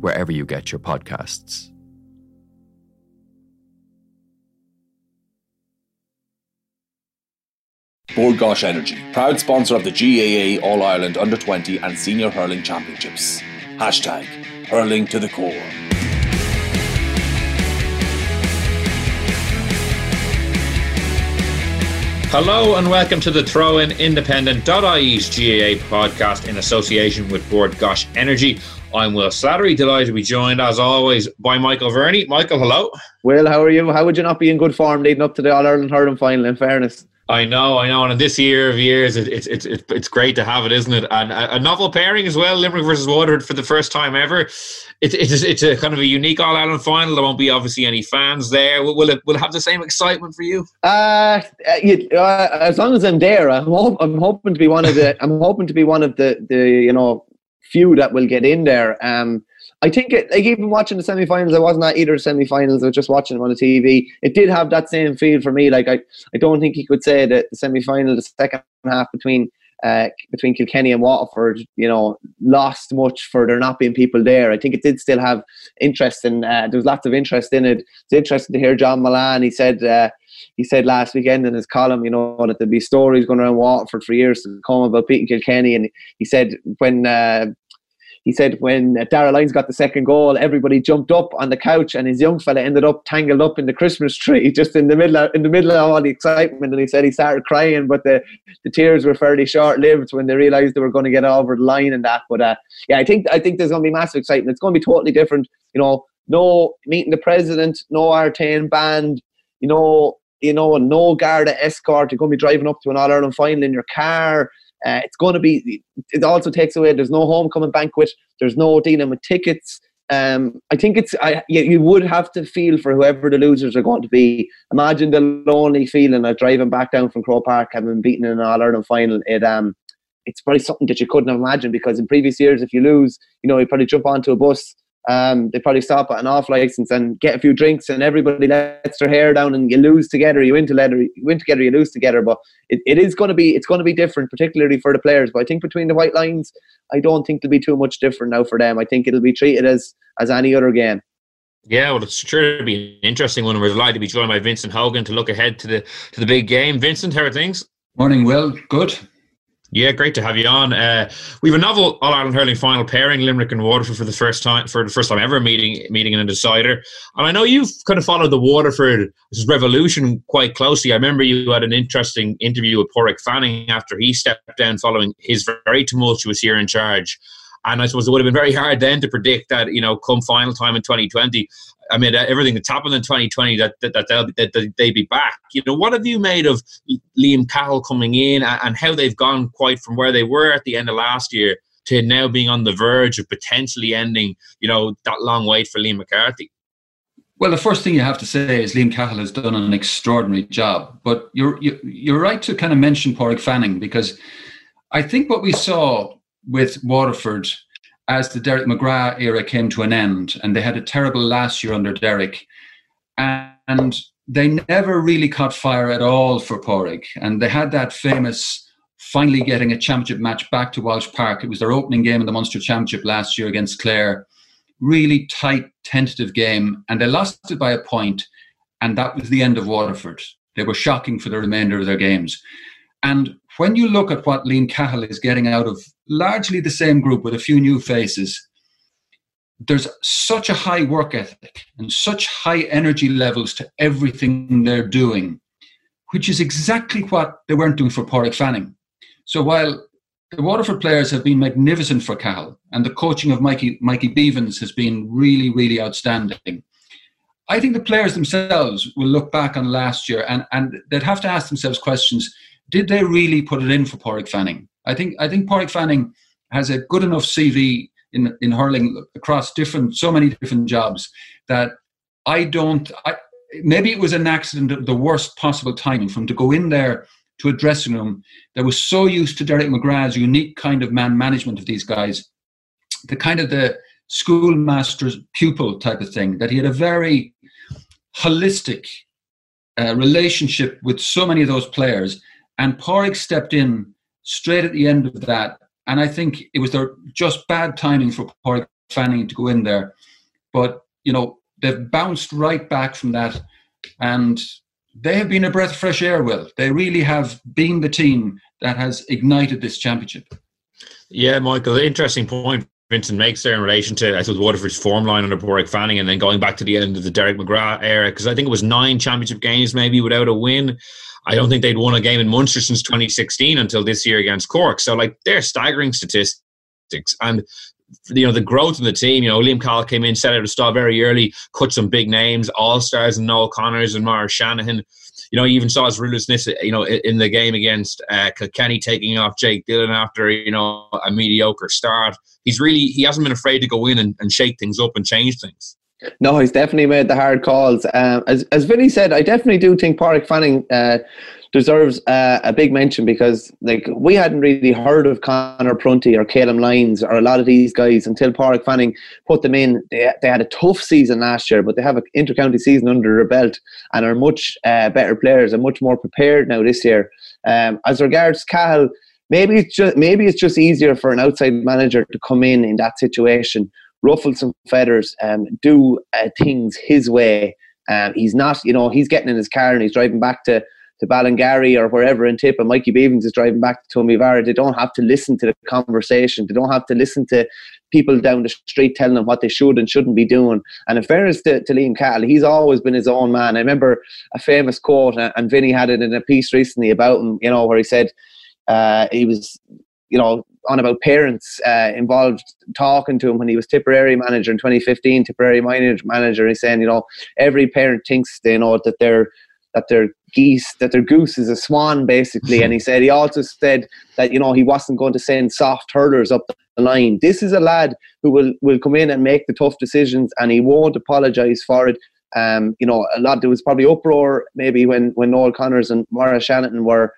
wherever you get your podcasts. Bord Gáis Energy, proud sponsor of the GAA All Ireland Under 20 and Senior Hurling Championships. Hashtag hurling to the core. Hello and welcome to the Throw In Independent.ie's GAA podcast in association with Bord Gáis Energy. I'm Will Slattery, delighted to be joined as always by Michael Verney. Michael, hello. Will, how are you? How would you not be in good form leading up to the All Ireland hurling final? In fairness, I know, I know, and in this year of years, it, it's it's it's it's great to have it, isn't it? And a, a novel pairing as well, Limerick versus Waterford for the first time ever. It's it's it's a kind of a unique All Ireland final. There won't be obviously any fans there. Will, will it will it have the same excitement for you? uh, you, uh, as long as I'm there, I'm, hope, I'm hoping to be one of the I'm hoping to be one of the the you know few that will get in there. Um, I think it, like even watching the semi-finals, I wasn't at either semi-finals. I was just watching them on the TV. It did have that same feel for me. Like I, I don't think you could say that the semi-final, the second half between uh, between Kilkenny and Waterford, you know, lost much for there not being people there. I think it did still have interest in. Uh, there was lots of interest in it. It's interesting to hear John Mullane. He said. Uh, he said last weekend in his column, you know, that there'd be stories going around Waterford for years to come about beating Kilkenny. And he said when uh, he said when uh, Darragh Lyons got the second goal, everybody jumped up on the couch, and his young fella ended up tangled up in the Christmas tree just in the middle of, in the middle of all the excitement. And he said he started crying, but the, the tears were fairly short lived when they realised they were going to get over the line and that. But uh, yeah, I think I think there's going to be massive excitement. It's going to be totally different. You know, no meeting the president, no Artane band. You know, you know, a no Garda escort. You're going to be driving up to an All Ireland final in your car. Uh, it's going to be. It also takes away. There's no homecoming banquet. There's no dealing with tickets. Um, I think it's. I you, you would have to feel for whoever the losers are going to be. Imagine the lonely feeling of driving back down from Croke Park, having beaten in an All Ireland final. It um, it's probably something that you couldn't imagine because in previous years, if you lose, you know, you probably jump onto a bus um, they probably stop at an off license and get a few drinks, and everybody lets their hair down, and you lose together. You win together, you win together, you lose together. But it, it is going to be it's going to be different, particularly for the players. But I think between the white lines, I don't think there'll be too much different now for them. I think it'll be treated as as any other game. Yeah, well, it's sure to be an interesting one. We're delighted to be joined by Vincent Hogan to look ahead to the to the big game. Vincent, how are things? Morning, Will. Good. Yeah, great to have you on. Uh, we have a novel All Ireland hurling final pairing, Limerick and Waterford for the first time for the first time ever meeting meeting in a decider. And I know you've kind of followed the Waterford revolution quite closely. I remember you had an interesting interview with Páraic Fanning after he stepped down following his very tumultuous year in charge. And I suppose it would have been very hard then to predict that, you know, come final time in 2020, I mean, everything that's happened in 2020 that that, that they'll that, they be back. You know, what have you made of Liam Cahill coming in and, how they've gone quite from where they were at the end of last year to now being on the verge of potentially ending, you know, that long wait for Liam McCarthy? Well, the first thing you have to say is Liam Cahill has done an extraordinary job. But you're you, you're right to kind of mention Páraic Fanning because I think what we saw with Waterford as the Derek McGrath era came to an end, and they had a terrible last year under Derek, and they never really caught fire at all for Páraic, and they had that famous finally getting a championship match back to Walsh Park. It was their opening game in the Munster Championship last year against Clare. Really tight, tentative game, and they lost it by a point, and that was the end of Waterford. They were shocking for the remainder of their games. And when you look at what Liam Cahill is getting out of largely the same group with a few new faces, there's such a high work ethic and such high energy levels to everything they're doing, which is exactly what they weren't doing for Páraic Fanning. So while the Waterford players have been magnificent for Cahill, and the coaching of Mikey Mikey Bevans has been really, really outstanding. I think the players themselves will look back on last year and, and they'd have to ask themselves questions: Did they really put it in for Páraic Fanning? I think I think Páraic Fanning has a good enough CV in in hurling across different so many different jobs that I don't. I, maybe it was an accident at the worst possible timing for him to go in there to a dressing room that was so used to Derek McGrath's unique kind of man management of these guys, the kind of the schoolmaster's pupil type of thing, that he had a very holistic uh, relationship with so many of those players. And Páraic stepped in straight at the end of that. And I think it was their just bad timing for Páraic Fanning to go in there. But, you know, they've bounced right back from that. And they have been a breath of fresh air, Will. They really have been the team that has ignited this championship. Yeah, Michael, interesting point Vincent makes there in relation to, I suppose, Waterford's form line under Páraic Fanning and then going back to the end of the Derek McGrath era, because I think it was nine championship games maybe without a win. I don't think they'd won a game in Munster since 2016 until this year against Cork. So, like, they're staggering statistics. And you know the growth of the team. You know, Liam Cahill came in, set out a stall very early, cut some big names, all stars, and Noel Connors and Maurice Shanahan. You know, he even saw his ruthlessness. You know, in the game against uh, Kilkenny, taking off Jake Dillon after you know a mediocre start. He's really he hasn't been afraid to go in and, and shake things up and change things. No, he's definitely made the hard calls. Um, as as Vinny said, I definitely do think Páraic Fanning uh, deserves uh, a big mention because like we hadn't really heard of Conor Prunty or Calum Lyons or a lot of these guys until Páraic Fanning put them in. They, they had a tough season last year, but they have an inter-county season under their belt and are much uh, better players and much more prepared now this year. Um, as regards Cahill, maybe it's just maybe it's just easier for an outside manager to come in in that situation, ruffle some feathers, um, do uh, things his way. Um, he's not, you know, he's getting in his car and he's driving back to to Ballingarry or wherever in Tip and Mikey Bevans is driving back to Toomevara, they don't have to listen to the conversation. They don't have to listen to people down the street telling them what they should and shouldn't be doing. And in fairness to, to Liam Cahill, he's always been his own man. I remember a famous quote, and Vinny had it in a piece recently about him, you know, where he said uh, he was, you know, on about parents uh, involved talking to him when he was Tipperary manager in 2015, Tipperary manager. He's saying, you know, every parent thinks they know that they're that their geese, that their goose is a swan, basically. and he said he also said that you know he wasn't going to send soft hurlers up the line. This is a lad who will will come in and make the tough decisions, and he won't apologise for it. Um, you know, a lot there was probably uproar maybe when when Noel Connors and Maurice Shanahan were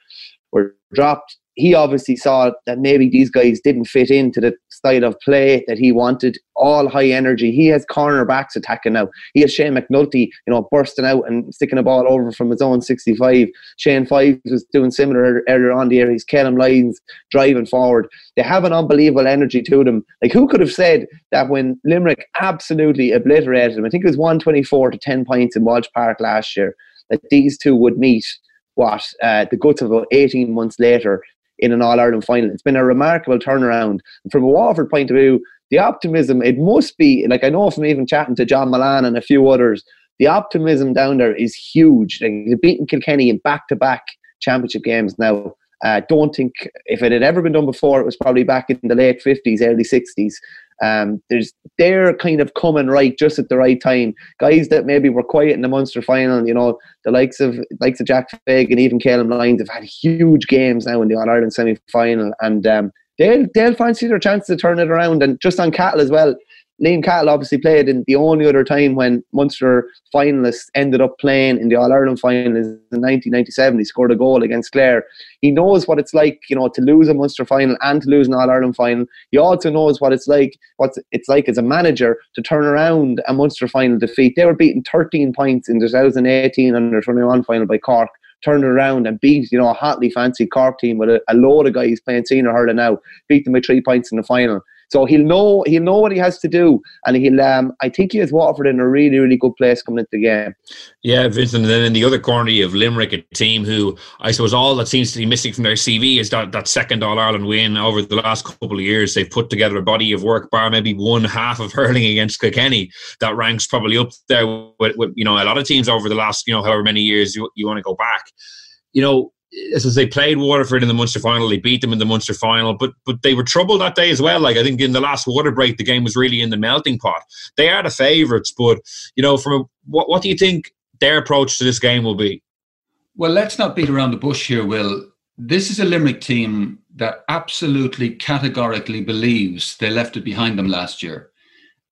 were dropped he obviously saw that maybe these guys didn't fit into the style of play that he wanted. All high energy. He has cornerbacks attacking now. He has Shane McNulty, you know, bursting out and sticking a ball over from his own 65. Shane Fives was doing similar earlier on the year. He's Calum Lyons driving forward. They have an unbelievable energy to them. Like who could have said that when Limerick absolutely obliterated them? I think it was 124 to 10 points in Walsh Park last year. That these two would meet what uh, the guts of about 18 months later in an All Ireland final. It's been a remarkable turnaround. And from a Waterford point of view, the optimism, it must be, like I know from even chatting to John Mullane and a few others, the optimism down there is huge. Like, they've beaten Kilkenny in back to back championship games now. Uh, don't think if it had ever been done before, it was probably back in the late 50s, early 60s. Um, there's they're kind of coming right just at the right time. Guys that maybe were quiet in the Munster final, you know, the likes of likes of Jack Fagan and even Calum Lyons have had huge games now in the All Ireland semi final, and um, they'll they'll fancy their chance to turn it around. And just on Cahill as well, Liam Cahill obviously played in the only other time when Munster finalists ended up playing in the All Ireland final is in 1997. He scored a goal against Clare. He knows what it's like, you know, to lose a Munster final and to lose an All Ireland final. He also knows what it's like, what it's like as a manager to turn around a Munster final defeat. They were beaten 13 points in the 2018 under 21 final by Cork turn around and beat, you know, a hotly fancy Cork team with a, a load of guys playing senior hurling now, beat them by three points in the final So he'll know he'll know what he has to do, and he'll. Um, I think he has Waterford in a really really good place coming into the game. Yeah, Vincent. And then in the other corner, you have Limerick, a team who I suppose all that seems to be missing from their CV is that that second All Ireland win over the last couple of years. They've put together a body of work, bar maybe one half of hurling against Kilkenny that ranks probably up there with, with you know a lot of teams over the last you know however many years you, you want to go back. You know, as they played Waterford in the Munster final, they beat them in the Munster final, but but they were troubled that day as well. Like I think in the last water break, the game was really in the melting pot. They are the favourites, but you know, from a, what what do you think their approach to this game will be? Well, let's not beat around the bush here, Will. This is a Limerick team that absolutely categorically believes they left it behind them last year.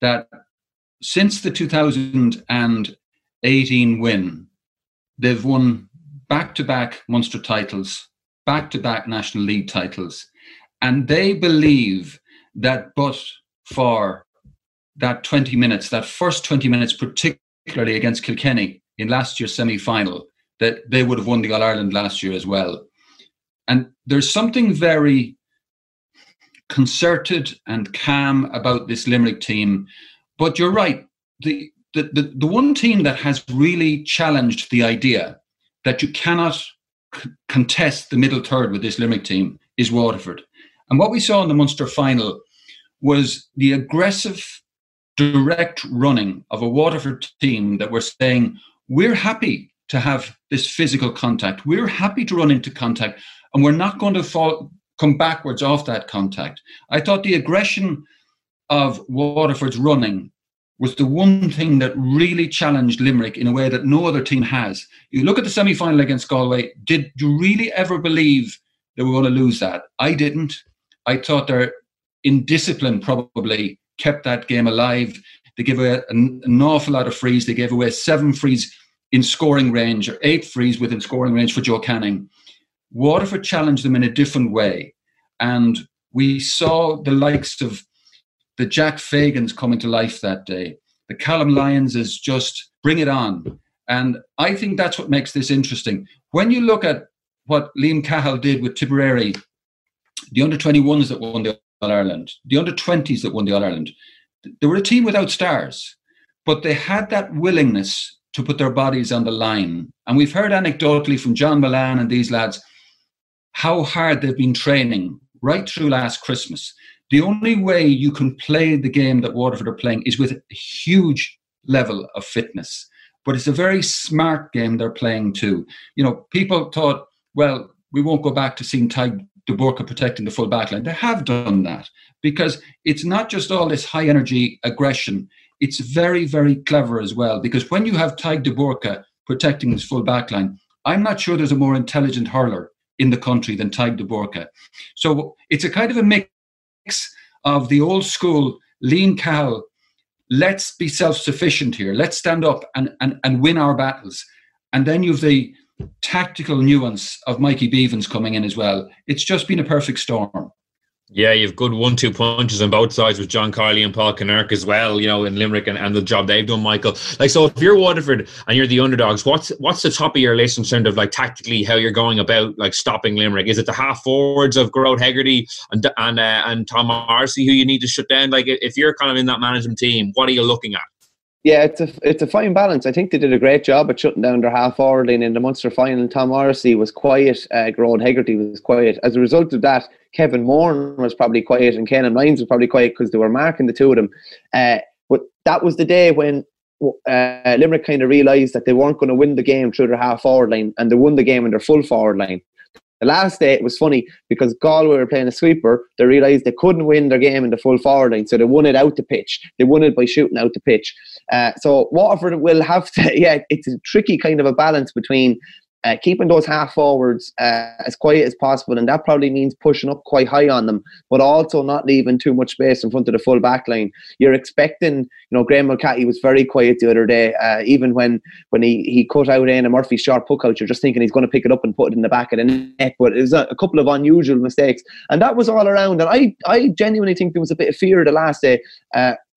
That since the 2018 win, they've won back to back Munster titles, back to back National League titles. And they believe that, but for that 20 minutes, that first 20 minutes, particularly against Kilkenny in last year's semi final, that they would have won the All Ireland last year as well. And there's something very concerted and calm about this Limerick team. But you're right. The, the, the, the one team that has really challenged the idea that you cannot c- contest the middle third with this Limerick team is Waterford. And what we saw in the Munster final was the aggressive, direct running of a Waterford team that were saying, we're happy to have this physical contact. We're happy to run into contact, and we're not going to fall, come backwards off that contact. I thought the aggression of Waterford's running was the one thing that really challenged Limerick in a way that no other team has. You look at the semi final against Galway, did you really ever believe they were going to lose that? I didn't. I thought their indiscipline probably kept that game alive. They gave away an, an awful lot of frees. They gave away seven frees in scoring range or eight frees within scoring range for Joe Canning. Waterford challenged them in a different way. And we saw the likes of the Jack Fagans coming to life that day. The Callum Lyons is just bring it on. And I think that's what makes this interesting. When you look at what Liam Cahill did with Tipperary, the under 21s that won the All Ireland, the under 20s that won the All Ireland, they were a team without stars, but they had that willingness to put their bodies on the line. And we've heard anecdotally from John Mullane and these lads how hard they've been training right through last Christmas. The only way you can play the game that Waterford are playing is with a huge level of fitness. But it's a very smart game they're playing too. You know, people thought, well, we won't go back to seeing Tadhg de protecting the full backline. They have done that because it's not just all this high energy aggression. It's very, very clever as well. Because when you have Tadhg de protecting his full backline, I'm not sure there's a more intelligent hurler in the country than Tadhg de. So it's a kind of a mix of the old school Liam Cahill, Let's be self-sufficient here. Let's stand up and, and, and win our battles. And then you've the tactical nuance of Mikey Bevans coming in as well. It's just been a perfect storm. Yeah, you've good one-two punches on both sides with John Kiely and Paul Kinnerk as well. You know, in Limerick and, and the job they've done, Michael. Like, so if you're Waterford and you're the underdogs, what's what's the top of your list in terms of like tactically how you're going about like stopping Limerick? Is it the half forwards of Gearóid Hegarty and and uh, and Tom Morrissey who you need to shut down? Like, if you're kind of in that management team, what are you looking at? Yeah, it's a it's a fine balance. I think they did a great job at shutting down their half forward line in the Munster final. Tom Morrissey was quiet, uh, Gearóid Hegarty was quiet. As a result of that, Kevin Moran was probably quiet and Kenan Lyons was probably quiet because they were marking the two of them. Uh, but that was the day when uh, Limerick kind of realised that they weren't going to win the game through their half forward line and they won the game in their full forward line. The last day it was funny because Galway were playing a sweeper. They realised they couldn't win their game in the full forward line, so they won it out the pitch. They won it by shooting out the pitch. Uh, so Waterford will have to, yeah, it's a tricky kind of a balance between uh, keeping those half forwards uh, as quiet as possible, and that probably means pushing up quite high on them, but also not leaving too much space in front of the full back line. You're expecting, you know, Graeme Mulcahy was very quiet the other day, uh, even when when he, he cut out Éanna Murphy's sharp puck out, you're just thinking he's going to pick it up and put it in the back of the net, but it was a, a couple of unusual mistakes, and that was all around. And I, I genuinely think there was a bit of fear the last day.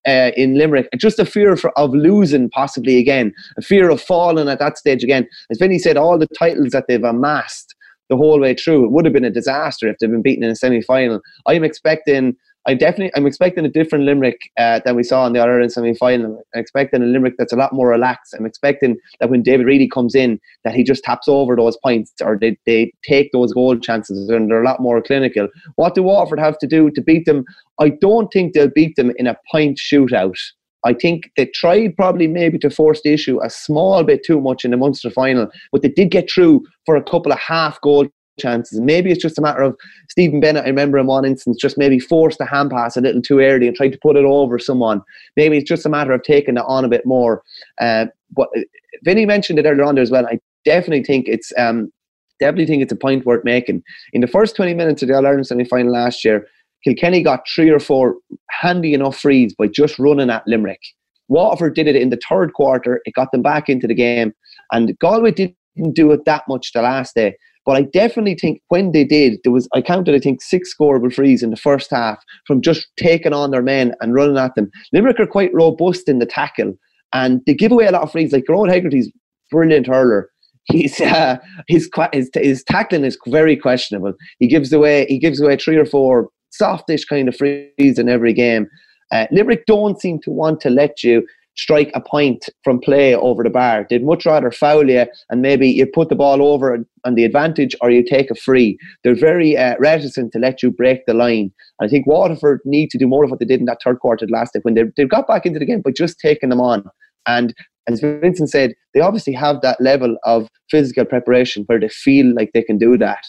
Uh, in Limerick, just a fear for, of losing possibly again, a fear of falling at that stage again. As Vinny said, all the titles that they've amassed the whole way through, it would have been a disaster if they've been beaten in a semi final. I'm expecting I definitely I'm expecting a different Limerick uh, than we saw in the Ireland semi final. I'm expecting a Limerick that's a lot more relaxed. I'm expecting that when David Reidy comes in, that he just taps over those points or they, they take those goal chances and they're a lot more clinical. What do Waterford have to do to beat them? I don't think they'll beat them in a point shootout. I think they tried probably maybe to force the issue a small bit too much in the Munster final, but they did get through for a couple of half goal chances. And Maybe it's just a matter of Stephen Bennett. I remember in one instance just maybe forced the hand pass a little too early and tried to put it over someone. Maybe it's just a matter of taking it on a bit more. Uh, but uh, Vinny mentioned it earlier on there as well. I definitely think it's um, definitely think it's a point worth making. In the first 20 minutes of the All Ireland semi final last year, Kilkenny got three or four handy enough frees by just running at Limerick. Waterford did it in the third quarter. It got them back into the game. And Galway didn't do it that much the last day. But I definitely think when they did, there was I counted I think six scoreable frees in the first half from just taking on their men and running at them. Limerick are quite robust in the tackle, and they give away a lot of frees. Like Gearóid Hegarty's brilliant hurler. He's uh, his, his his tackling is very questionable. He gives away he gives away three or four softish kind of frees in every game. Uh, Limerick don't seem to want to let you strike a point from play over the bar. They'd much rather foul you and maybe you put the ball over on the advantage or you take a free. They're very uh, reticent to let you break the line. I think Waterford need to do more of what they did in that third quarter last night when they, they got back into the game by just taking them on. And as Vincent said, they obviously have that level of physical preparation where they feel like they can do that.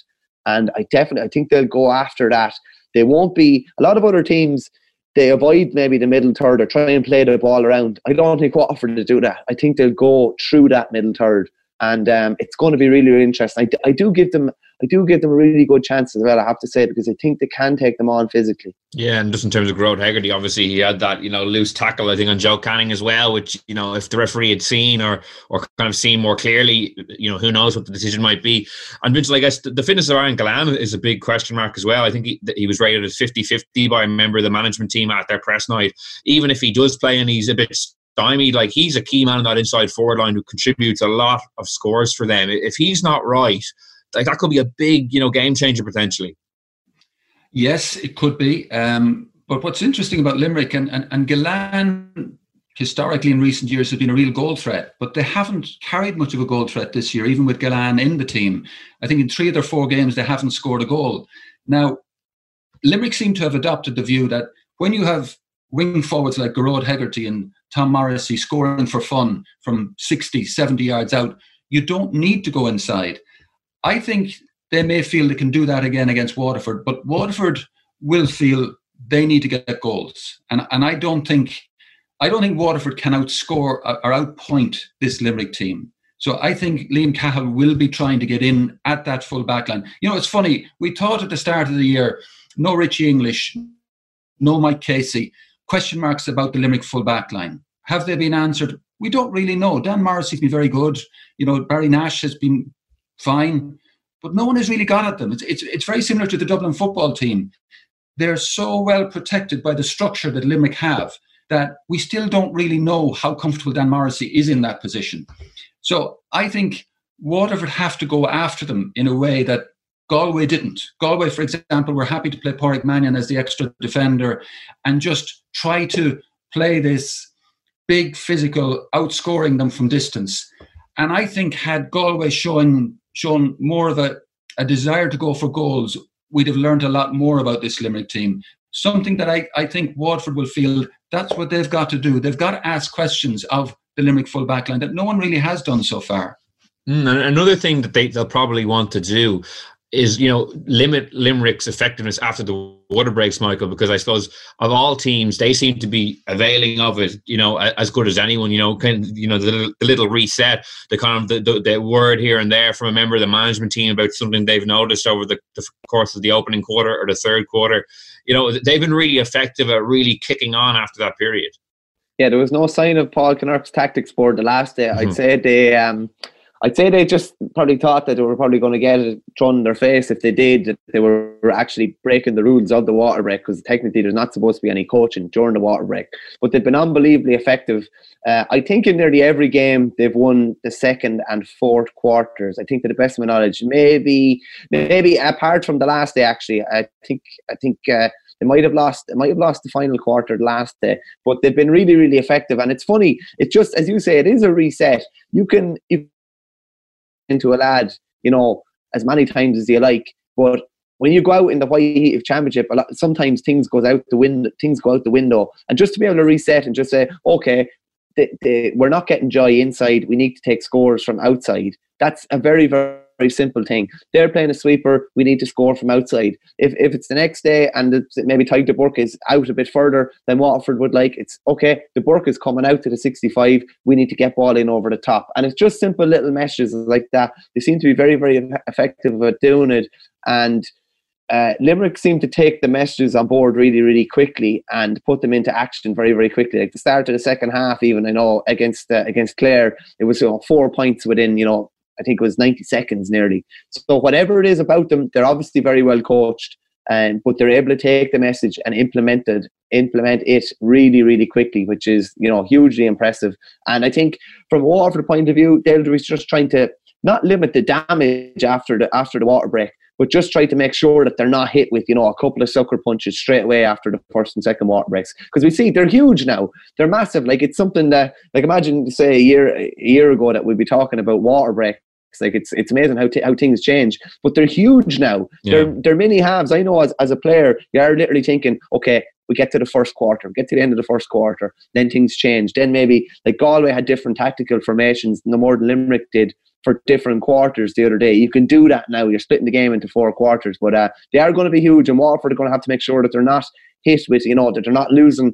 And I definitely, I think they'll go after that. They won't be, a lot of other teams, they avoid maybe the middle third or try and play the ball around. I don't think Waterford to do that. I think they'll go through that middle third, and um, it's going to be really, really interesting. I, I do give them I do give them a really good chance as well, I have to say, because I think they can take them on physically. Yeah, and just in terms of Gearóid Hegarty, obviously he had that, you know, loose tackle, I think, on Joe Canning as well, which, you know, if the referee had seen or or kind of seen more clearly, you know, who knows what the decision might be. And Vince, I guess the, the fitness of Aaron Gillane is a big question mark as well. I think he, he was rated as 50-50 by a member of the management team at their press night. Even if he does play and he's a bit stymied, like he's a key man in that inside forward line who contributes a lot of scores for them. If he's not right, like that could be a big, you know, game changer potentially. Yes, it could be. Um, but what's interesting about Limerick and, and, and Gillane historically in recent years has been a real goal threat, but they haven't carried much of a goal threat this year, even with Gillane in the team. I think in three of their four games, they haven't scored a goal. Now, Limerick seem to have adopted the view that when you have wing forwards like Gearóid Hegarty and Tom Morrissey scoring for fun from 60, 70 yards out, you don't need to go inside. I think they may feel they can do that again against Waterford, but Waterford will feel they need to get goals, and and I don't think I don't think Waterford can outscore uh, or outpoint this Limerick team. So I think Liam Cahill will be trying to get in at that full back line. You know, it's funny. We thought at the start of the year, no Richie English, no Mike Casey, question marks about the Limerick full back line. Have they been answered? We don't really know. Dan Morrissey's been very good. You know, Barry Nash has been fine, but no one has really got at them. It's, it's, it's very similar to the Dublin football team. They're so well protected by the structure that Limerick have that we still don't really know how comfortable Dan Morrissey is in that position. So I think Waterford have to go after them in a way that Galway didn't. Galway, for example, were happy to play Pádraig Mannion as the extra defender and just try to play this big physical, outscoring them from distance. And I think had Galway shown shown more of a, a desire to go for goals, we'd have learned a lot more about this Limerick team. Something that I, I think Waterford will feel that's what they've got to do. They've got to ask questions of the Limerick full back line that no one really has done so far. Mm, another thing that they, they'll probably want to do is you know limit Limerick's effectiveness after the water breaks, Michael, because I suppose of all teams they seem to be availing of it, you know, as good as anyone. You know, kind of, you know the little, the little reset, the kind of the, the, the, word here and there from a member of the management team about something they've noticed over the, the course of the opening quarter or the third quarter. You know, they've been really effective at really kicking on after that period. Yeah, there was no sign of Paul Kinnerk's tactics board the last day. Mm-hmm. I'd say they. Um, I'd say they just probably thought that they were probably going to get it thrown in their face if they did, that they were actually breaking the rules of the water break because technically there's not supposed to be any coaching during the water break. But they've been unbelievably effective. Uh, I think in nearly every game they've won the second and fourth quarters. I think to the best of my knowledge, maybe maybe apart from the last day, actually, I think I think. Uh, They might have lost. They might have lost the final quarter last day, but they've been really, really effective. And it's funny. It's just as you say, it is a reset. You can you into a lad, you know, as many times as you like, but when you go out in the white heat of championship, a lot, sometimes things goes out the window. Things go out the window, and just to be able to reset and just say, okay, the, the, we're not getting joy inside. We need to take scores from outside. That's a very, very very simple thing. They're playing a sweeper. We need to score from outside. If, if it's the next day and maybe Tadhg de Burke is out a bit further than Waterford would like, it's okay. De Burke is coming out to the 65. We need to get ball in over the top. And it's just simple little messages like that. They seem to be very, very effective at doing it. And uh, Limerick seemed to take the messages on board really, really quickly and put them into action very, very quickly. Like the start of the second half, even I know against uh, against Clare, it was you know, four points within you know I think it was 90 seconds nearly. So whatever it is about them, they're obviously very well coached, um, but they're able to take the message and implement it, implement it really, really quickly, which is you know hugely impressive. And I think from a Waterford point of view, they're just trying to not limit the damage after the after the water break, but just try to make sure that they're not hit with you know a couple of sucker punches straight away after the first and second water breaks. Because we see they're huge now. They're massive. Like it's something that like imagine say a year a year ago that we'd be talking about water breaks. Like it's it's amazing how t- how things change. But they're huge now. Yeah. they're they're mini halves. I know as, as a player you're literally thinking okay we get to the first quarter, get to the end of the first quarter, then things change. Then maybe like Galway had different tactical formations, no more than Limerick did for different quarters the other day. You can do that now. You're splitting the game into four quarters, but uh, they are going to be huge, and Waterford are going to have to make sure that they're not hit with, you know, that they're not losing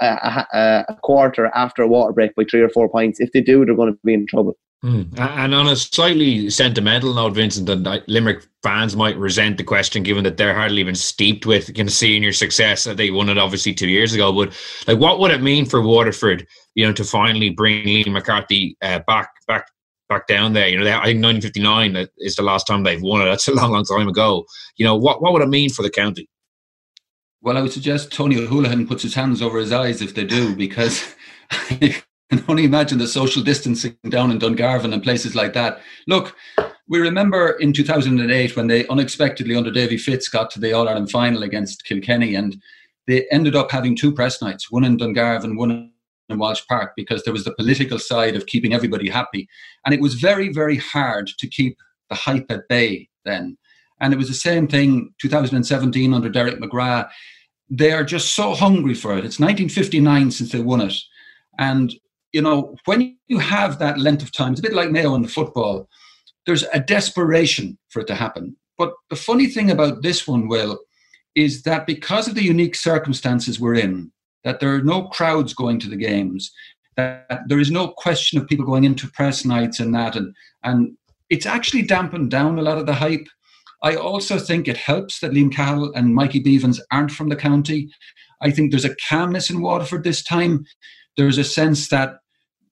a, a, a quarter after a water break by three or four points. If they do, they're going to be in trouble. Mm. And on a slightly sentimental note, Vincent, and Limerick fans might resent the question, given that they're hardly even steeped with kind of senior success. They won it obviously two years ago, but like, what would it mean for Waterford, you know, to finally bring Liam McCarthy uh, back back back down there. You know, they, I think 1959 is the last time they've won it. That's a long, long time ago. You know, what what would it mean for the county? Well, I would suggest Tony O'Houlihan puts his hands over his eyes if they do, because you can only imagine the social distancing down in Dungarvan and places like that. Look, we remember in 2008 when they unexpectedly, under Davy Fitz, got to the All Ireland final against Kilkenny, and they ended up having two press nights, one in Dungarvan, one in Walsh Park because there was the political side of keeping everybody happy. And it was very, very hard to keep the hype at bay then. And it was the same thing 2017 under Derek McGrath. They are just so hungry for it. It's 1959 since they won it. And, you know, when you have that length of time, it's a bit like Mayo in the football, there's a desperation for it to happen. But the funny thing about this one, Will, is that because of the unique circumstances we're in, that there are no crowds going to the games, that there is no question of people going into press nights and that, and and it's actually dampened down a lot of the hype. I also think it helps that Liam Cahill and Mikey Bevans aren't from the county. I think there's a calmness in Waterford this time. There's a sense that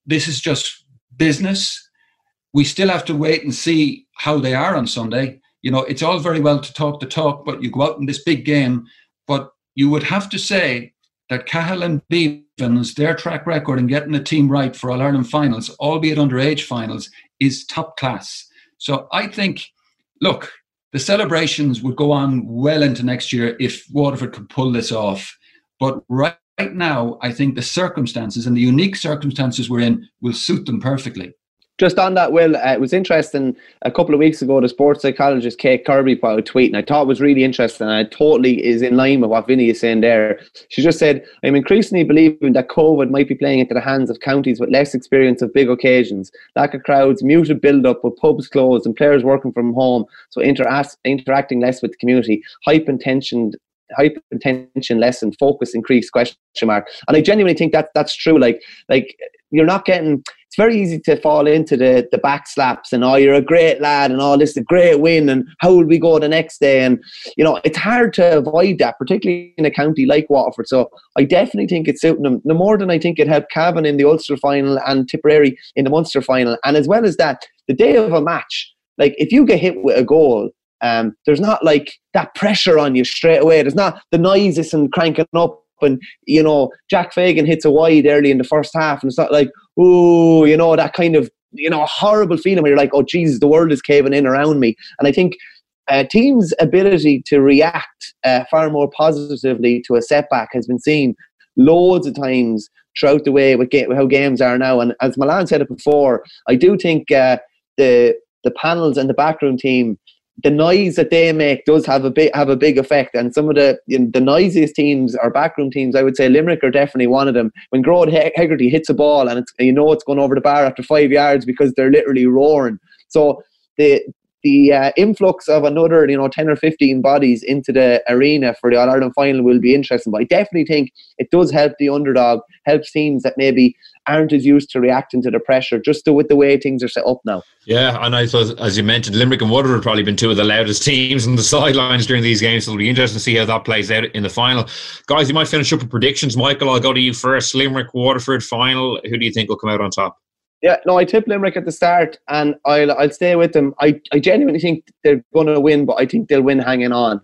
this is just business. We still have to wait and see how they are on Sunday. You know, it's all very well to talk the talk, but you go out in this big game. But you would have to say that Cahill and Bevans, their track record in getting the team right for All Ireland finals, albeit underage finals, is top class. So I think, look, the celebrations would go on well into next year if Waterford could pull this off. But right, right now, I think the circumstances and the unique circumstances we're in will suit them perfectly. Just on that, Will, uh, it was interesting. A couple of weeks ago, the sports psychologist Kate Kirby put out a tweet, and I thought it was really interesting. And it totally is in line with what Vinny is saying there. She just said, I'm increasingly believing that COVID might be playing into the hands of counties with less experience of big occasions, lack of crowds, muted build up with pubs closed, and players working from home, so inter- interacting less with the community, hyper-intentioned hypertension lessened, focus increased question mark. And I genuinely think that that's true. Like like you're not getting it's very easy to fall into the the back slaps and oh you're a great lad and all oh, this is a great win and how will we go the next day and you know it's hard to avoid that particularly in a county like Waterford so I definitely think it's suiting them no more than I think it helped Cavan in the Ulster final and Tipperary in the Munster final and as well as that the day of a match like if you get hit with a goal um, there's not like that pressure on you straight away. There's not the noises and cranking up. And you know, Jack Fagan hits a wide early in the first half, and it's not like, oh, you know, that kind of you know horrible feeling where you're like, oh Jesus, the world is caving in around me. And I think uh, teams' ability to react uh, far more positively to a setback has been seen loads of times throughout the way with ga- how games are now. And as Mullane said it before, I do think uh, the the panels and the backroom team, the noise that they make does have a big have a big effect. And some of the you know, the noisiest teams or backroom teams, I would say Limerick are definitely one of them. When Gearóid Hegarty hits a ball and it's you know it's going over the bar after five yards because they're literally roaring. So the the uh, influx of another, you know, 10 or 15 bodies into the arena for the All Ireland final will be interesting. But I definitely think it does help the underdog, helps teams that maybe aren't as used to reacting to the pressure, just to, with the way things are set up now. Yeah, and I suppose, as you mentioned, Limerick and Waterford have probably been two of the loudest teams on the sidelines during these games. So it'll be interesting to see how that plays out in the final. Guys, you might finish up with predictions. Michael, I'll go to you first. Limerick, Waterford final. Who do you think will come out on top? Yeah, no, I tip Limerick at the start, and I'll I'll stay with them. I, I genuinely think they're going to win, but I think they'll win hanging on.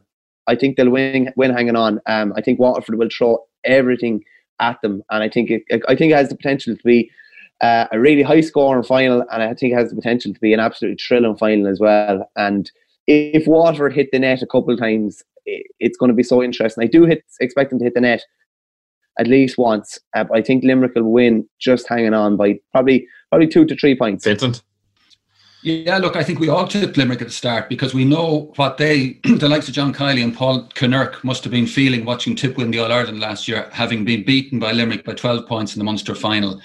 I think they'll win win hanging on. Um, I think Waterford will throw everything at them, and I think it, I think it has the potential to be uh, a really high scoring final, and I think it has the potential to be an absolutely thrilling final as well. And if Waterford hit the net a couple of times, it's going to be so interesting. I do hit, expect them to hit the net at least once, uh, but I think Limerick will win just hanging on by probably probably two to three points. Vincent. Yeah, look, I think we all tipped Limerick at the start because we know what they, the likes of John Kiely and Paul Kinnerk, must have been feeling watching Tip win the All Ireland last year, having been beaten by Limerick by 12 points in the Munster final.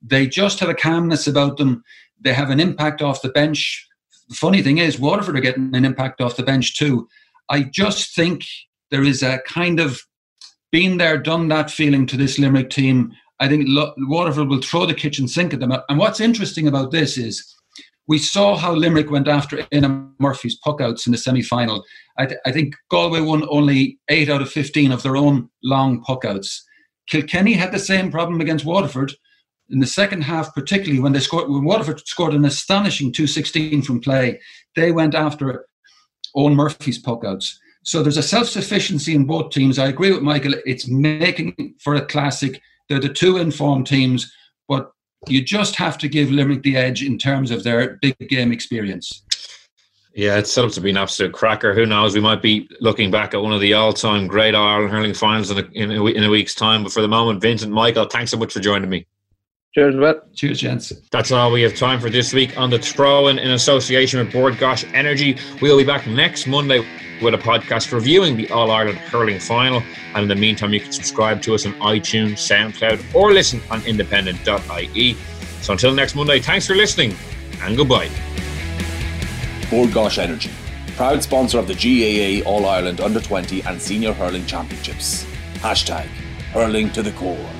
They just have a calmness about them. They have an impact off the bench. The funny thing is, Waterford are getting an impact off the bench too. I just think there is a kind of been there, done that feeling to this Limerick team. I think Waterford will throw the kitchen sink at them. And what's interesting about this is we saw how Limerick went after Éanna Murphy's puckouts in the semi final. I, th- I, think Galway won only 8 out of 15 of their own long puckouts. Kilkenny had the same problem against Waterford in the second half, particularly when they scored, when Waterford scored an astonishing 216 from play, they went after Eoin Murphy's puckouts. So there's a self sufficiency in both teams. I agree with Michael. It's making for a classic. They're the two informed teams, but you just have to give Limerick the edge in terms of their big game experience. Yeah, it's set up to be an absolute cracker. Who knows? We might be looking back at one of the all-time great Ireland hurling finals in a, in a, in a week's time. But for the moment, Vincent, Michael, thanks so much for joining me. Cheers, Matt. Cheers, gents. That's all we have time for this week on the Throw in, in association with Bord Gáis Energy. We'll be back next Monday with a podcast reviewing the All Ireland hurling final. And in the meantime, you can subscribe to us on iTunes, SoundCloud, or listen on independent.ie. So until next Monday, thanks for listening and goodbye. Bord Gáis Energy, proud sponsor of the GAA All Ireland Under 20 and Senior Hurling Championships. Hashtag hurling to the core.